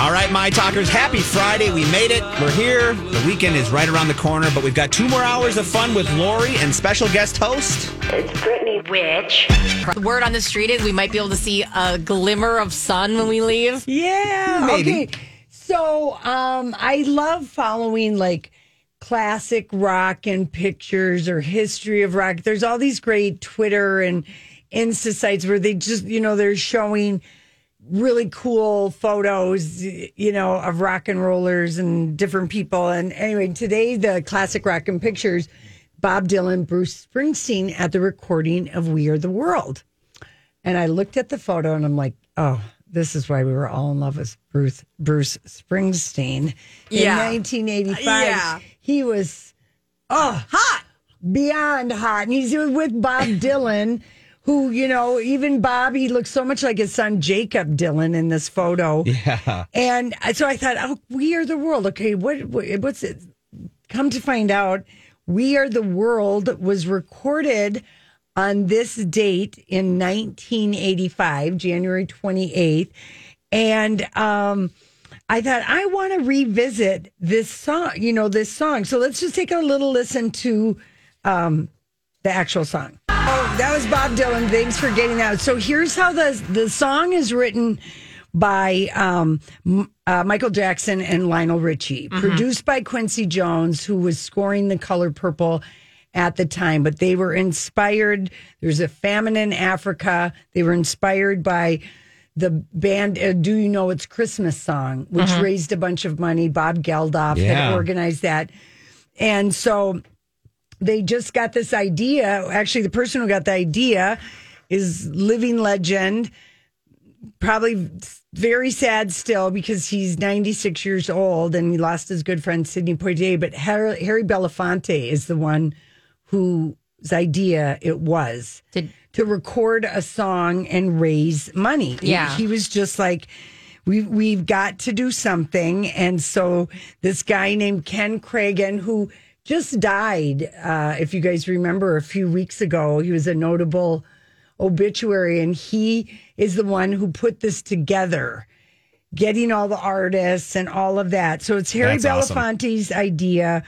All right, my talkers, happy Friday. We made it. We're here. The weekend is right around the corner, but we've got two more hours of fun with Lori and special guest host. It's Brittany Witch. The word on the street is we might be able to see a glimmer of sun when we leave. Yeah. Maybe. Okay. So um I love following like classic rock and pictures or history of rock. There's all these great Twitter and Insta sites where they just, you know, they're showing really cool photos, you know, of rock and rollers and different people. And anyway, today the classic rock and pictures, Bob Dylan, Bruce Springsteen at the recording of We Are the World. And I looked at the photo and I'm like, oh, this is why we were all in love with Bruce Bruce Springsteen. Yeah. In 1985, Yeah. he was oh hot, beyond hot, and he's with Bob Dylan. Who you know? Even Bob, he looks so much like his son Jakob Dylan in this photo. Yeah. And so I thought, oh, we are the world. Okay, what, what what's it? Come to find out, we are the world was recorded on this date in 1985, January 28th, and um, I thought I want to revisit this song. You know, this song. So let's just take a little listen to um, the actual song. That was Bob Dylan. Thanks for getting that. So here's how the the song is written by um, uh, Michael Jackson and Lionel Richie, produced by Quincy Jones, who was scoring the color purple at the time. But they were inspired. There's a famine in Africa. They were inspired by the band uh, Do You Know It's Christmas song, which raised a bunch of money. Bob Geldof Yeah. had organized that. And so they just got this idea. Actually, the person who got the idea is living legend. Probably very sad still because he's 96 years old and he lost his good friend Sidney Poitier. But Harry, Harry Belafonte is the one whose idea it was Did- to record a song and raise money. Yeah. he was just like. We we've got to do something, and so this guy named Ken Kragen, who just died, uh, if you guys remember, a few weeks ago, he was a notable obituary, and he is the one who put this together, getting all the artists and all of that. So it's Harry That's awesome. Belafonte's idea.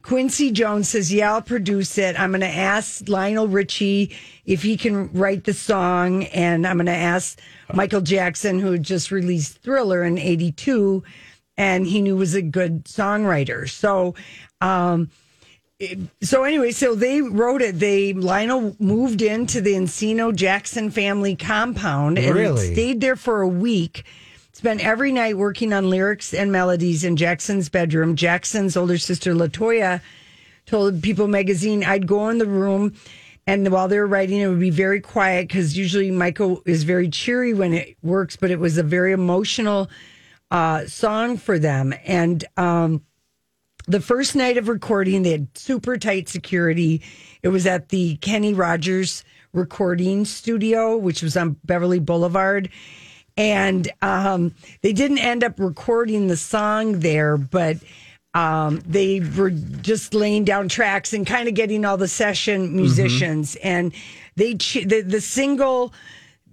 Quincy Jones says, Yeah, I'll produce it. I'm going to ask Lionel Richie if he can write the song. And I'm going to ask Michael Jackson, who just released Thriller in 82, and he knew was a good songwriter. So, um, it- so anyway, so they wrote it. They Lionel moved into the Encino Jackson family compound and Really? stayed there for a week. Spent every night working on lyrics and melodies in Jackson's bedroom. Jackson's older sister La Toya told People magazine, I'd go in the room and while they were writing, it would be very quiet because usually Michael is very cheery when it works, but it was a very emotional uh, song for them. And um, the first night of recording, they had super tight security. It was at the Kenny Rogers recording studio, which was on Beverly Boulevard. And um, they didn't end up recording the song there, but um, they were just laying down tracks and kind of getting all the session musicians. And they the, the single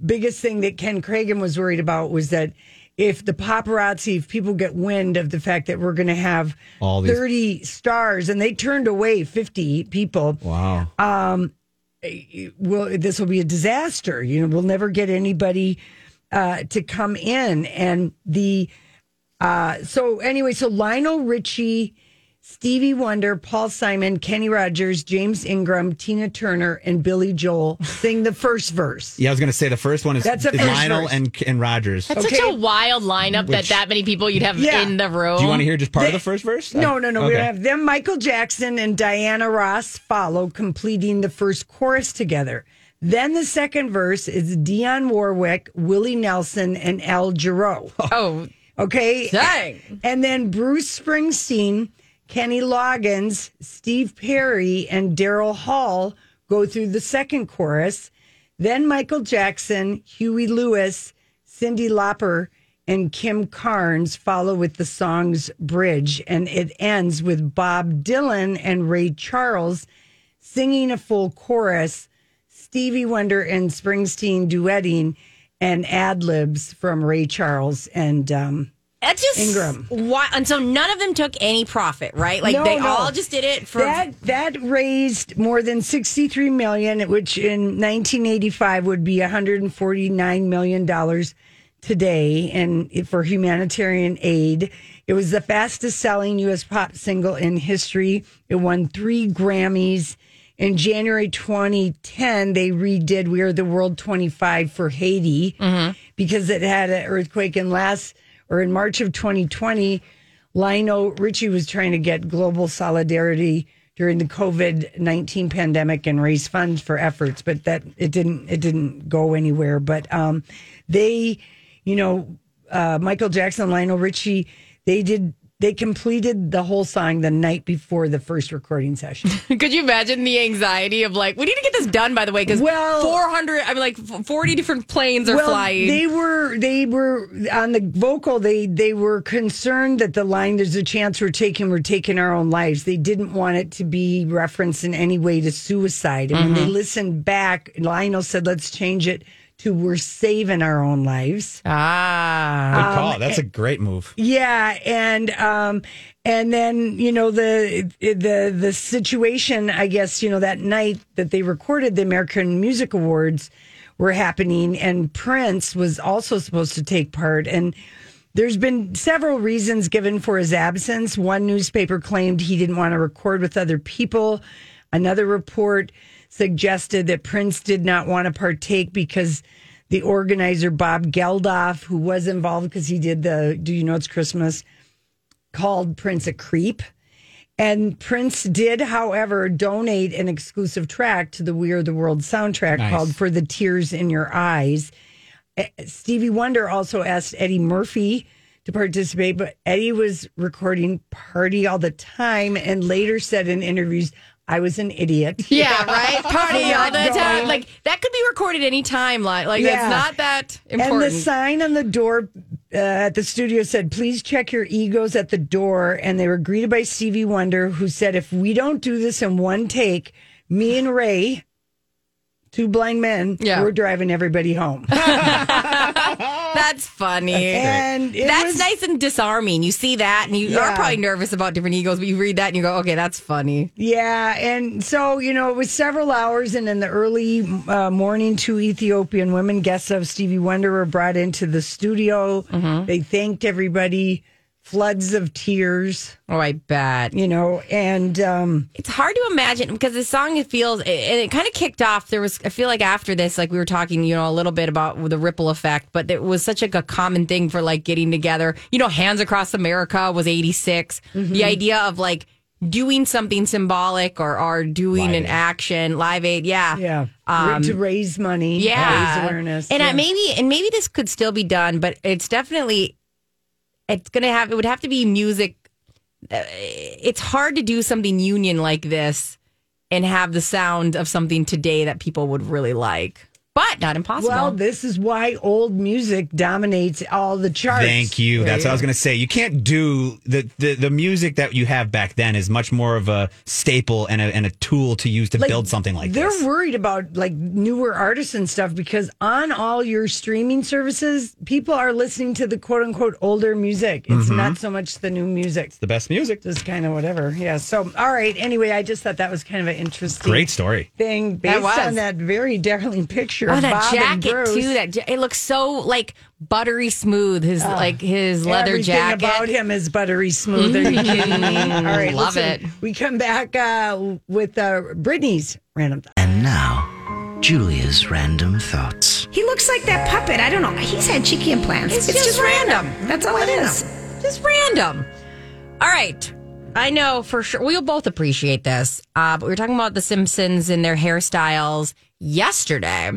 biggest thing that Ken Kragen was worried about was that if the paparazzi, if people get wind of the fact that we're going to have All these- 30 stars, and they turned away 50 people, Wow. Um, well, this will be a disaster. You know, we'll never get anybody uh, to come in. And the Uh, so anyway, so Lionel Richie, Stevie Wonder, Paul Simon, Kenny Rogers, James Ingram, Tina Turner, and Billy Joel sing the first verse. Yeah, I was going to say the first one is, That's the is first Lionel verse. and and Rogers. That's Okay. such a wild lineup that Which- that many people you'd have Yeah. in the room. Do you want to hear just part of the first verse? No, no, no. We Okay. have them. Michael Jackson and Diana Ross follow, completing the first chorus together. Then the second verse is Dionne Warwick, Willie Nelson, and Al Jarreau. Oh, Okay. Dang. And then Bruce Springsteen, Kenny Loggins, Steve Perry, and Daryl Hall go through the second chorus. Then Michael Jackson, Huey Lewis, Cyndi Lauper, and Kim Carnes follow with the song's bridge. And it ends with Bob Dylan and Ray Charles singing a full chorus, Stevie Wonder and Springsteen duetting, and ad libs from Ray Charles and um, that's just Ingram. Why? And so none of them took any profit, right? Like No, they no. all just did it for. that that raised more than 63 million which in 1985 would be 149 million dollars today and for humanitarian aid it was the fastest selling us pop single in history it won 3 grammys in January 2010 they redid we are the world 25 for Haiti mm-hmm. because it had an earthquake and last or in March of 2020 Lionel Richie was trying to get global solidarity during the COVID nineteen pandemic and raise funds for efforts, but that it didn't it didn't go anywhere. But um, they, you know, uh, Michael Jackson, Lionel Richie, they did they completed the whole song the night before the first recording session. Could you imagine the anxiety of like, we need to get this done, by the way, because Well- 400, I mean, like 40 different planes are flying. They were they were on the vocal. They they were concerned that the line "There's a chance we're taking we're taking our own lives." They didn't want it to be referenced in any way to suicide. And when they mm-hmm. listened back, Lionel said, "Let's change it to we're saving our own lives." ah. Good call. That's a great move. Yeah, and um, and then you know the the the situation. I guess you know that night that they recorded the American Music Awards were happening, and Prince was also supposed to take part. And there's been several reasons given for his absence. One newspaper claimed he didn't want to record with other people. Another report suggested that Prince did not want to partake because the organizer Bob Geldof, who was involved because he did the "Do You Know It's Christmas," called Prince a creep. And Prince did, however, donate an exclusive track to the We Are the World soundtrack Nice. called For the Tears in Your Eyes. Eh, Stevie Wonder also asked Eddie Murphy to participate, but Eddie was recording Party All the Time and later said in interviews, I was an idiot. Yeah, right. Party all the time. going. Like that could be recorded any time. Like, like Yeah. it's not that important. And the sign on the door uh, at the studio said, please check your egos at the door. And they were greeted by Stevie Wonder, who said, if we don't do this in one take, me and Ray, two blind men, Yeah. we're driving everybody home. That's funny. and That's was- nice and disarming. You see that, and you Yeah. are probably nervous about different egos, but you read that and you go, "Okay, that's funny." Yeah, and so you know it was several hours, and in the early uh, morning, two Ethiopian women, guests of Stevie Wonder, were brought into the studio. Mm-hmm. They thanked everybody, floods of tears, Oh, I bet. you know, and um, It's hard to imagine because the song it feels and it kind of kicked off. There was I feel like after this, like we were talking, you know, a little bit about the ripple effect, but it was such like a common thing for like getting together. You know, Hands Across America was eighty The idea of like doing something symbolic or or doing Live an Aid. action, live aid, yeah, yeah, Um, to raise money, yeah, raise awareness, and yeah. I, maybe and maybe this could still be done, but it's definitely it's gonna have it would have to be music. Uh, it's hard to do something union like this and have the sound of something today that people would really like, but not impossible. Well, this is why old music dominates all the charts. Thank you. That's what I was going to say. You can't do the, the the music that you have back then is much more of a staple and a, and a tool to use to Like, build something like that. they're this. worried about like newer artists and stuff because on all your streaming services, people are listening to the quote unquote older music. It's Mm-hmm. not so much the new music. It's the best music. Just kind of whatever. Yeah. So, all right. Anyway, I just thought that was kind of an interesting Great story. thing That based on that very darling picture picture Oh, of that Bob and jacket Bruce. too. That ja- it looks so like buttery smooth. His like his leather Everything jacket. about him is buttery smooth. Are you kidding me? All right, Love listen, it. We come back uh, with uh, Brittany's random thought. And now, Julia's random thoughts. He looks like that puppet. I don't know. He's had cheeky implants. It's just random. That's all it is. Just random. All right. I know for sure. We'll both appreciate this. Uh, but we were talking about The Simpsons and their hairstyles yesterday,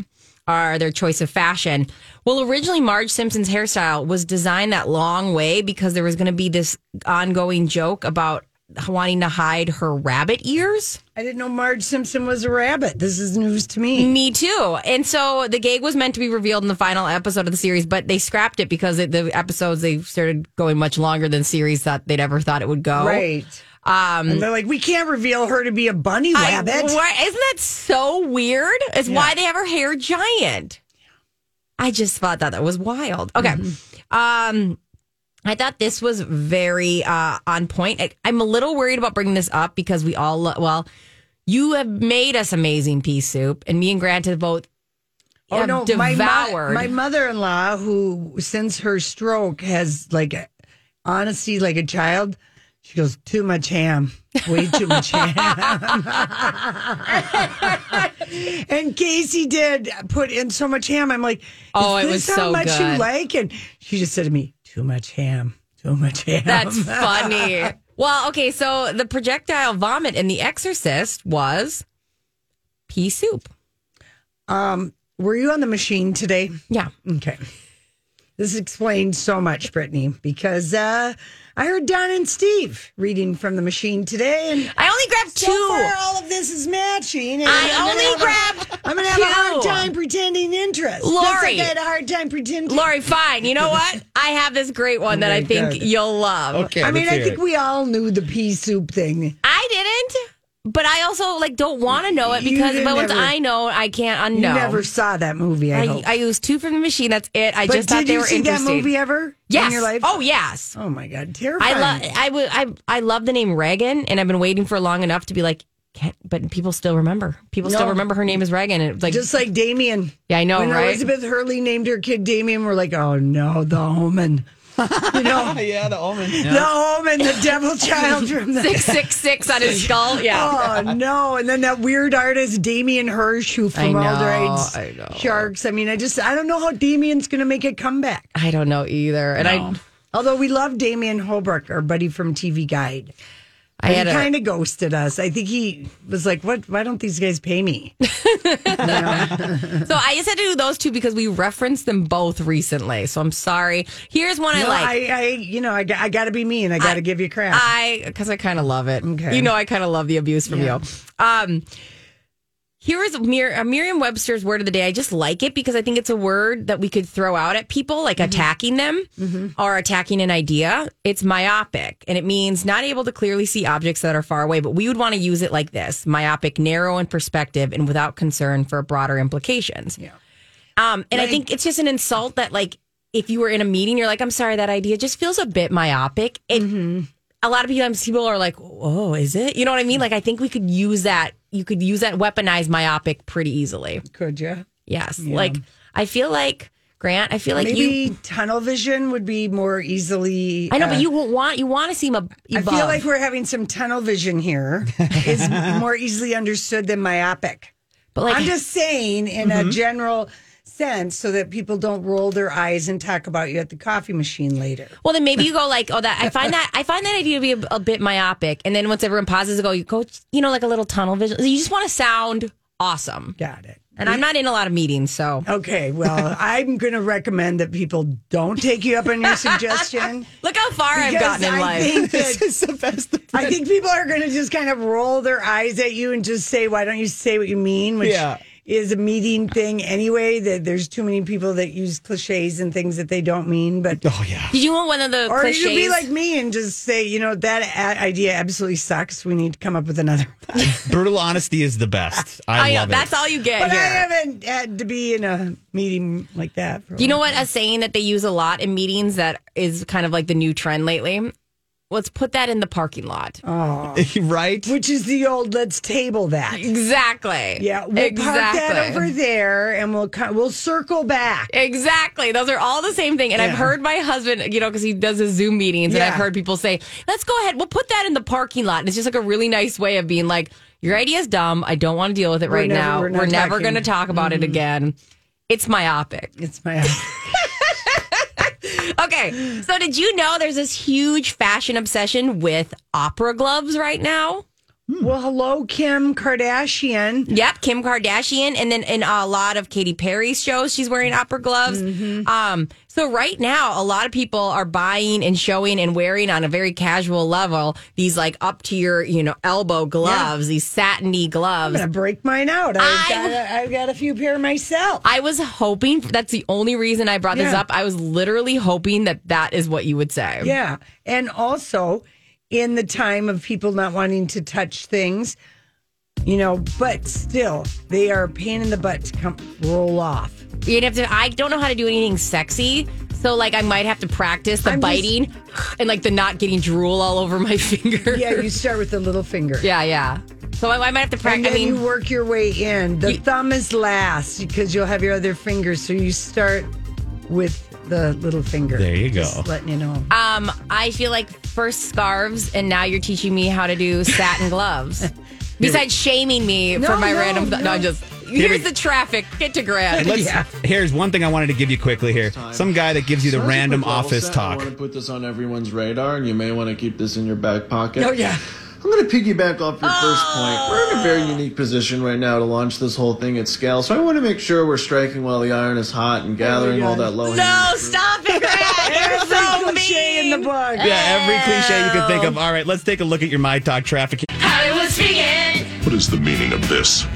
or their choice of fashion. Well, originally, Marge Simpson's hairstyle was designed that long way because there was going to be this ongoing joke about wanting to hide her rabbit ears. I didn't know Marge Simpson was a rabbit. This is news to me. Me too. And so the gag was meant to be revealed in the final episode of the series, but they scrapped it because it, the episodes they started going much longer than series that they'd ever thought it would go. Right. Um, and they're like, we can't reveal her to be a bunny I- rabbit. why- isn't that so weird? It's why they have her hair giant. I just thought that that was wild. Okay. Um, I thought this was very uh, on point. I, I'm a little worried about bringing this up because we all, well, you have made us amazing pea soup, and me and Grant have both Oh have no, my, devoured. my mother-in-law, who since her stroke has like honesty like a child, she goes too much ham, way too much ham. and Casey did put in so much ham. I'm like, Oh, it was how so much good. you like? And she just said to me, too much ham, too much ham. That's funny. well, okay, so the projectile vomit in The Exorcist was pea soup. Um, were you on the machine today? Yeah. Okay. This explains so much, Brittany, because uh, I heard Don and Steve reading from the machine today, and I only grabbed so two. far all of this is matching. And I I'm gonna only have a- grabbed I'm going to have a hard time pretending interest. Just Lori. like I had a hard time pretending. Lori, fine. You know what? I have this great one oh that I think good. you'll love. Okay. I mean, I think it. we all knew the pea soup thing. I didn't, but I also like don't want to know it because but once I know, I can't unknow. You never saw that movie, I, I, hope. I used two from the machine. That's it. I but just thought did they you were see interesting. that movie ever Yes. in your life? Oh yes. Oh, my God. Terrifying. I love. I would. I I love the name Reagan, and I've been waiting for long enough to be like. Can't, but people still remember. People still remember her name is Reagan. And it's like, Just like Damien. yeah, I know, when right? Elizabeth Hurley named her kid Damien, we're like, oh no, the omen. You know, yeah, the omen. the omen, the devil child from the. six six six on his skull. Yeah. Oh no! And then that weird artist Damien Hirst, who from I know, Aldride's Sharks. I mean, I just I don't know how Damien's going to make a comeback. I don't know either. And I Although we love Damian Holbrook, our buddy from TV Guide. I he kind of ghosted us. I think he was like, "What? Why don't these guys pay me?" So I just had to do those two because we referenced them both recently. So I'm sorry. Here's one I like. I, I, you know, I, I got to be mean. I got to give you crap. I because I kind of love it. Okay. You know, I kind of love the abuse from you. Um, here is Mir- uh, Merriam-Webster's word of the day. I just like it because I think it's a word that we could throw out at people, like attacking them or attacking an idea. It's myopic, and it means not able to clearly see objects that are far away. But we would want to use it like this: myopic, narrow in perspective, and without concern for broader implications. Yeah. Um, and I think it's just an insult that, like, if you were in a meeting, you're like, "I'm sorry, that idea just feels a bit myopic." It a lot of times people are like, "Oh, is it?" You know what I mean? Like, I think we could use that. You could use that weaponize myopic pretty easily. Could you? Yes, like I feel like Grant. I feel like Maybe you. tunnel vision would be more easily. I know, uh, but you want you want to seem a. I feel like we're having some tunnel vision here. is more easily understood than myopic. but like I'm just saying in Mm-hmm. a general sense, so that people don't roll their eyes and talk about you at the coffee machine later. Well, then maybe you go like, oh, that I find that I find that idea to be a, a bit myopic, and then once everyone pauses, go, you go, you know, like a little tunnel vision. You just want to sound awesome, Got it. and I'm not in a lot of meetings, so Okay, well, I'm going to recommend that people don't take you up on your suggestion. look how far I've gotten in I life. think This is the best. I think people are going to just kind of roll their eyes at you and just say, "Why don't you say what you mean?" Which Yeah. Is a meeting thing anyway. That there's too many people that use cliches and things that they don't mean. But Oh yeah. Did you want one of the or cliches? you could be like me and just say, you know, that a- idea absolutely sucks. We need to come up with another. Brutal honesty is the best. I, I know love that's all you get But I haven't had to be in a meeting like that. For a Do you know long what a saying that they use a lot in meetings that is kind of like the new trend lately? Let's put that in the parking lot. Oh. right? Which is the old let's table that. Exactly. Yeah, we'll exactly. park that over there and we'll we'll circle back. Exactly. Those are all the same thing. And I've heard my husband, you know, because he does his Zoom meetings, and I've heard people say, let's go ahead, we'll put that in the parking lot. And it's just like a really nice way of being like, your idea is dumb. I don't want to deal with it We're right never- now. we're We're, never. Mm-hmm. going to talk about it again. It's myopic. It's my Okay. So, did you know there's this huge fashion obsession with opera gloves right now? Well. Hello, Kim Kardashian. Yep, Kim Kardashian, and then in a lot of Katy Perry's shows, she's wearing opera gloves. Mm-hmm. Um, so right now, a lot of people are buying and showing and wearing on a very casual level these like up to your you know elbow gloves, these satiny gloves. I'm gonna break mine out. I've I- got a, I've got a few pair myself. I was hoping that's the only reason I brought this up. I was literally hoping that that is what you would say. Yeah, and also in the time of people not wanting to touch things, you know, but still they are a pain in the butt to come roll off. You'd have to. I don't know how to do anything sexy. So like I might have to practice the I'm just- biting and like the not getting drool all over my finger. Yeah, you start with the little finger. Yeah, yeah. So I, I might have to And practice. I then mean, you work your way in. The You- thumb is last because you'll have your other fingers. So you start with the little finger. There you go. Just letting you know. um, I feel like first scarves, and now you're teaching me how to do satin gloves. Besides shaming me No, for my no, random, no, no. I'm just here's the traffic. Get to Grant. Yeah. Here's one thing I wanted to give you quickly here. Some guy that gives you the So as a random office set, talk. I want to put this on everyone's radar, and you may want to keep this in your back pocket. Oh, yeah. I'm going to piggyback off your first oh. point. We're in a very unique position right now to launch this whole thing at scale, so I want to make sure we're striking while the iron is hot and oh, gathering all that low no, stop it, cliche in the mean. book. Yeah, every cliche you can think of. All right, let's take a look at your My Talk traffic. Hollywood speaking. What is the meaning of this?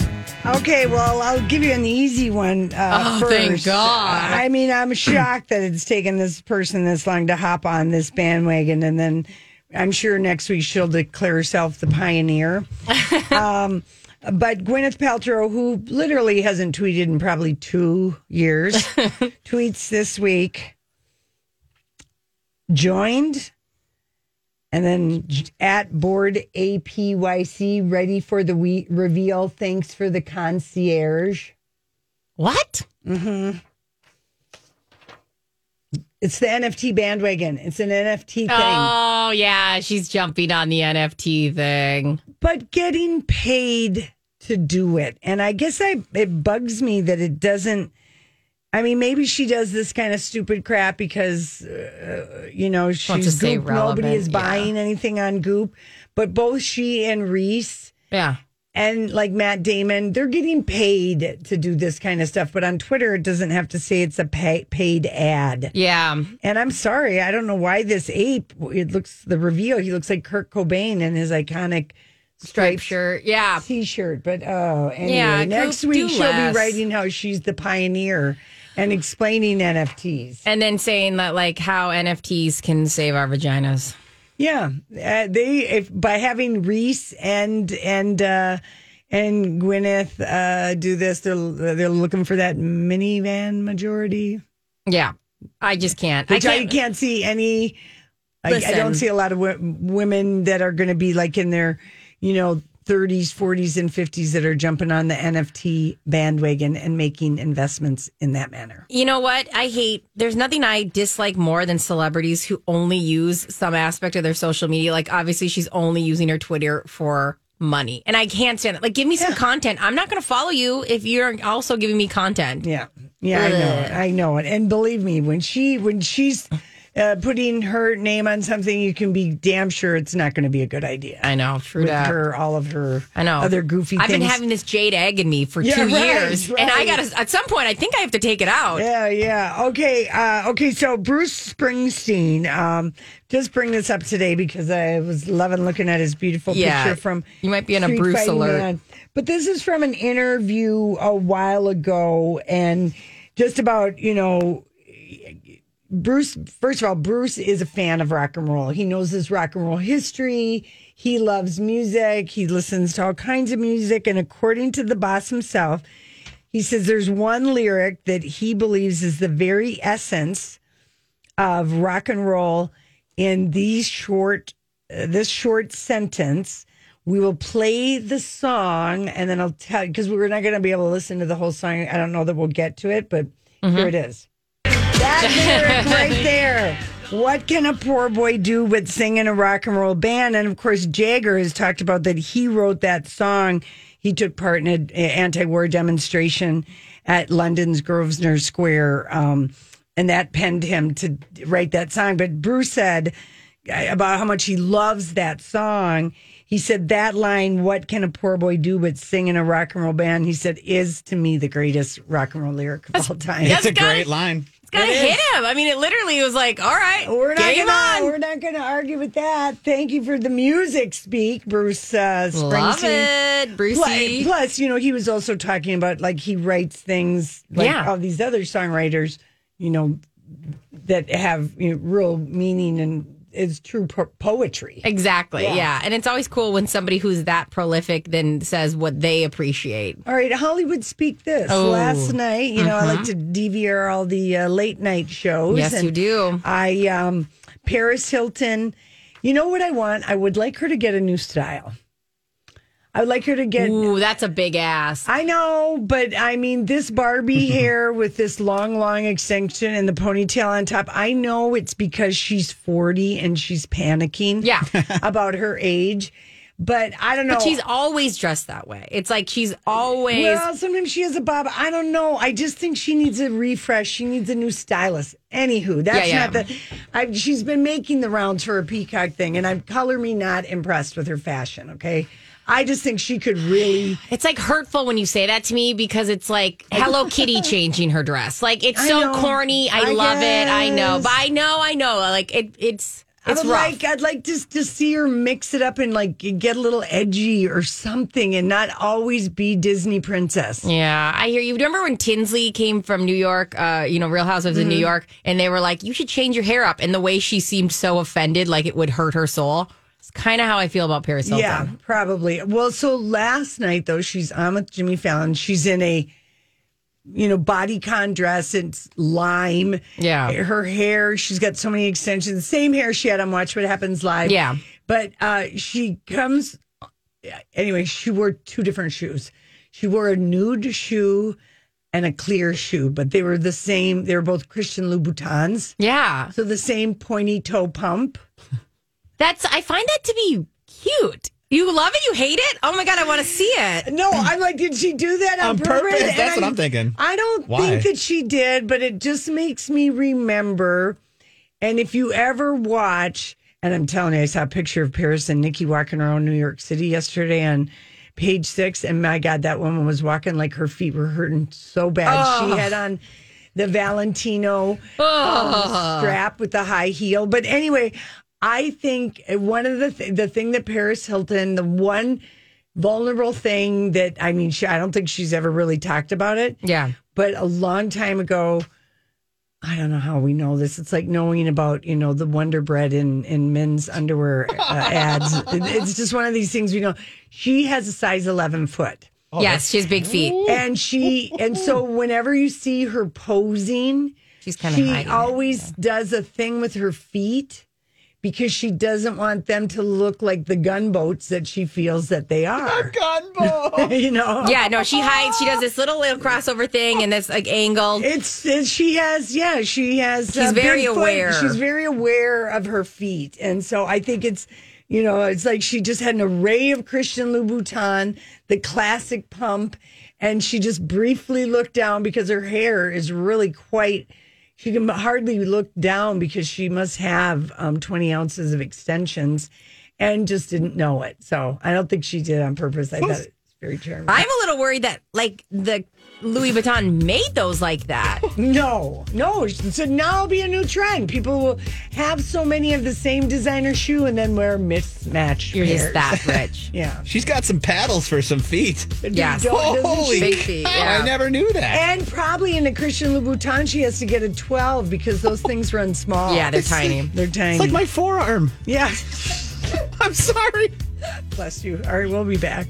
Okay, well, I'll give you an easy one uh, Oh, first. thank God. I mean, I'm shocked that it's taken this person this long to hop on this bandwagon, and then I'm sure next week she'll declare herself the pioneer. um, but Gwyneth Paltrow, who literally hasn't tweeted in probably two years, tweets this week joined and then at board APYC ready for the we- reveal. Thanks for the concierge. What? Mm-hmm. It's the NFT bandwagon. It's an NFT thing. Oh yeah, she's jumping on the NFT thing. but getting paid to do it. And I guess I it bugs me that it doesn't. I mean, maybe she does this kind of stupid crap because uh, you know she's Goop. Nobody is yeah. buying anything on Goop, but both she and Reese Yeah. and like Matt Damon, they're getting paid to do this kind of stuff. But on Twitter, it doesn't have to say it's a pay, paid ad. Yeah. And I'm sorry, I don't know why this ape. It looks the reveal. He looks like Kurt Cobain in his iconic Striped shirt. Yeah. T-shirt. But oh, anyway, Yeah, next week she'll less. be writing how she's the pioneer and explaining NFTs. And then saying that like how NFTs can save our vaginas. Yeah, uh, they if by having Reese and and uh, and Gwyneth uh, do this, they're they're looking for that minivan majority. Yeah. I just can't. Which I I can't. can't, see any. I, I don't see a lot of w- women that are going to be like in their, you know, 30s, 40s, and 50s that are jumping on the NFT bandwagon and making investments in that manner. You know what? I hate. There's nothing I dislike more than celebrities who only use some aspect of their social media. Like obviously, she's only using her Twitter for money, and I can't stand it. Like, give me some content. I'm not going to follow you if you're also giving me content. Yeah, yeah, I know it. I know it. And believe me, when she when she's uh, putting her name on something, you can be damn sure it's not going to be a good idea. I know. True with that. her, all of her, I know. other goofy I've things. been having this jade egg in me for Yeah, two right, years, and I got to at some point. I think I have to take it out. Yeah, yeah. Okay, uh, okay. So Bruce Springsteen, um, just bring this up today because I was loving looking at his beautiful Yeah, picture from. you might be on a Street Bruce Fighting alert. Man. But this is from an interview a while ago, and just about you know. Bruce, first of all, Bruce is a fan of rock and roll. He knows his rock and roll history. He loves music. He listens to all kinds of music. And according to the boss himself, he says there's one lyric that he believes is the very essence of rock and roll in these short uh, this short sentence. We will play the song, and then I'll tell because we're not going to be able to listen to the whole song. I don't know that we'll get to it, but here it is. That lyric right there. What can a poor boy do but sing in a rock and roll band? And of course, Jagger has talked about that he wrote that song. He took part in an anti war demonstration at London's Grosvenor Square, um, and that penned him to write that song. But Bruce said uh, about how much he loves that song. He said that line, "What can a poor boy do but sing in a rock and roll band?" He said is to me the greatest rock and roll lyric of all time. It's a great line. It's gotta It hit is. him. I mean, it literally was like, all right, We're not game gonna on. we're not gonna argue with that. Thank you for the music speak, Bruce uh, Love it, Brucey. Plus, plus, you know, he was also talking about like he writes things like Yeah. all these other songwriters, you know, that have you know, real meaning and is true po- poetry. Exactly. Yeah. Yeah. And it's always cool when somebody who's that prolific then says what they appreciate. All right, Hollywood Speak This. Oh. Last night, you know, I like to DVR all the uh, late night shows. Yes, you do. I, um, Paris Hilton, you know what I want? I would like her to get a new style. I would like her to get. Ooh, that's a big ass. I know, but I mean, this Barbie hair with this long, long extension and the ponytail on top. I know it's because she's 40 and she's panicking Yeah. about her age, but I don't know. But she's always dressed that way. It's like she's always. Well, sometimes she has a bob. I don't know. I just think she needs a refresh. She needs a new stylist. Anywho, that's Yeah, yeah. not the. I, she's been making the rounds for a peacock thing, and I'm color me not impressed with her fashion. Okay, I just think she could really. It's like hurtful when you say that to me because it's like Hello Kitty changing her dress. Like it's so know. corny. I, I love it. I know, but I know, I know. Like it, it's I it's would rough. like. I'd like to to see her mix it up and like get a little edgy or something, and not always be Disney princess. Yeah, I hear you. Remember when Tinsley came from New York, uh, you know, Real Housewives of New Mm-hmm. York, and they were like, you should change your hair up. And the way she seemed so offended, like it would hurt her soul. It's kind of how I feel about Paris Hilton. Yeah, probably. Well, so last night though, she's on with Jimmy Fallon. She's in a you know bodycon dress. It's lime. Yeah. her hair. She's got so many extensions. Same hair she had on Watch What Happens Live. Yeah. but uh, she comes. Anyway, she wore two different shoes. She wore a nude shoe and a clear shoe, but they were the same. They were both Christian Louboutins. Yeah. So the same pointy toe pump. That's, I find that to be cute. You love it? You hate it? Oh my God, I want to see it. No, I'm like, did she do that on, On purpose? And That's what I- I'm thinking. I don't Why? think that she did, but it just makes me remember. And if you ever watch, and I'm telling you, I saw a picture of Paris and Nicky walking around New York City yesterday on page six, and my God, that woman was walking like her feet were hurting so bad. She had on the Valentino um, strap with the high heel. But anyway, I think one of the th- the thing that Paris Hilton, the one vulnerable thing that I mean, she, I don't think she's ever really talked about it. Yeah. But a long time ago, I don't know how we know this. It's like knowing about you know the Wonder Bread in in men's underwear uh, ads. It's just one of these things we know. She has a size eleven foot. yes, she has big feet. And she and so whenever you see her posing, She's kind of she hiding it. always does a thing with her feet because she doesn't want them to look like the gunboats that she feels that they are. Gunboat. you know? Yeah, no, she hides. She does this little little crossover thing and this like angle. It's, it's she has yeah she has She's uh, very big foot. aware. she's very aware of her feet and so I think it's you know it's like she just had an array of Christian Louboutin the classic pump and she just briefly looked down because her hair is really quite she can hardly look down because she must have um, 20 ounces of extensions and just didn't know it. So I don't think she did on purpose. I thought it's very charming. I'm a little worried that like the Louis Vuitton made those like that. No, no. So now it'll be a new trend. People will have so many of the same designer shoe and then wear mismatched. You're just that rich. Yeah. She's got some paddles for some feet. Yes. Don't- doesn't Holy she? Big feet. Yeah. I never knew that. And probably in a Christian Louboutin, she has to get a 12 because those things run small. Yeah, they're tiny. They're tiny. It's like my forearm. yeah. I'm sorry. Bless you. All right, we'll be back.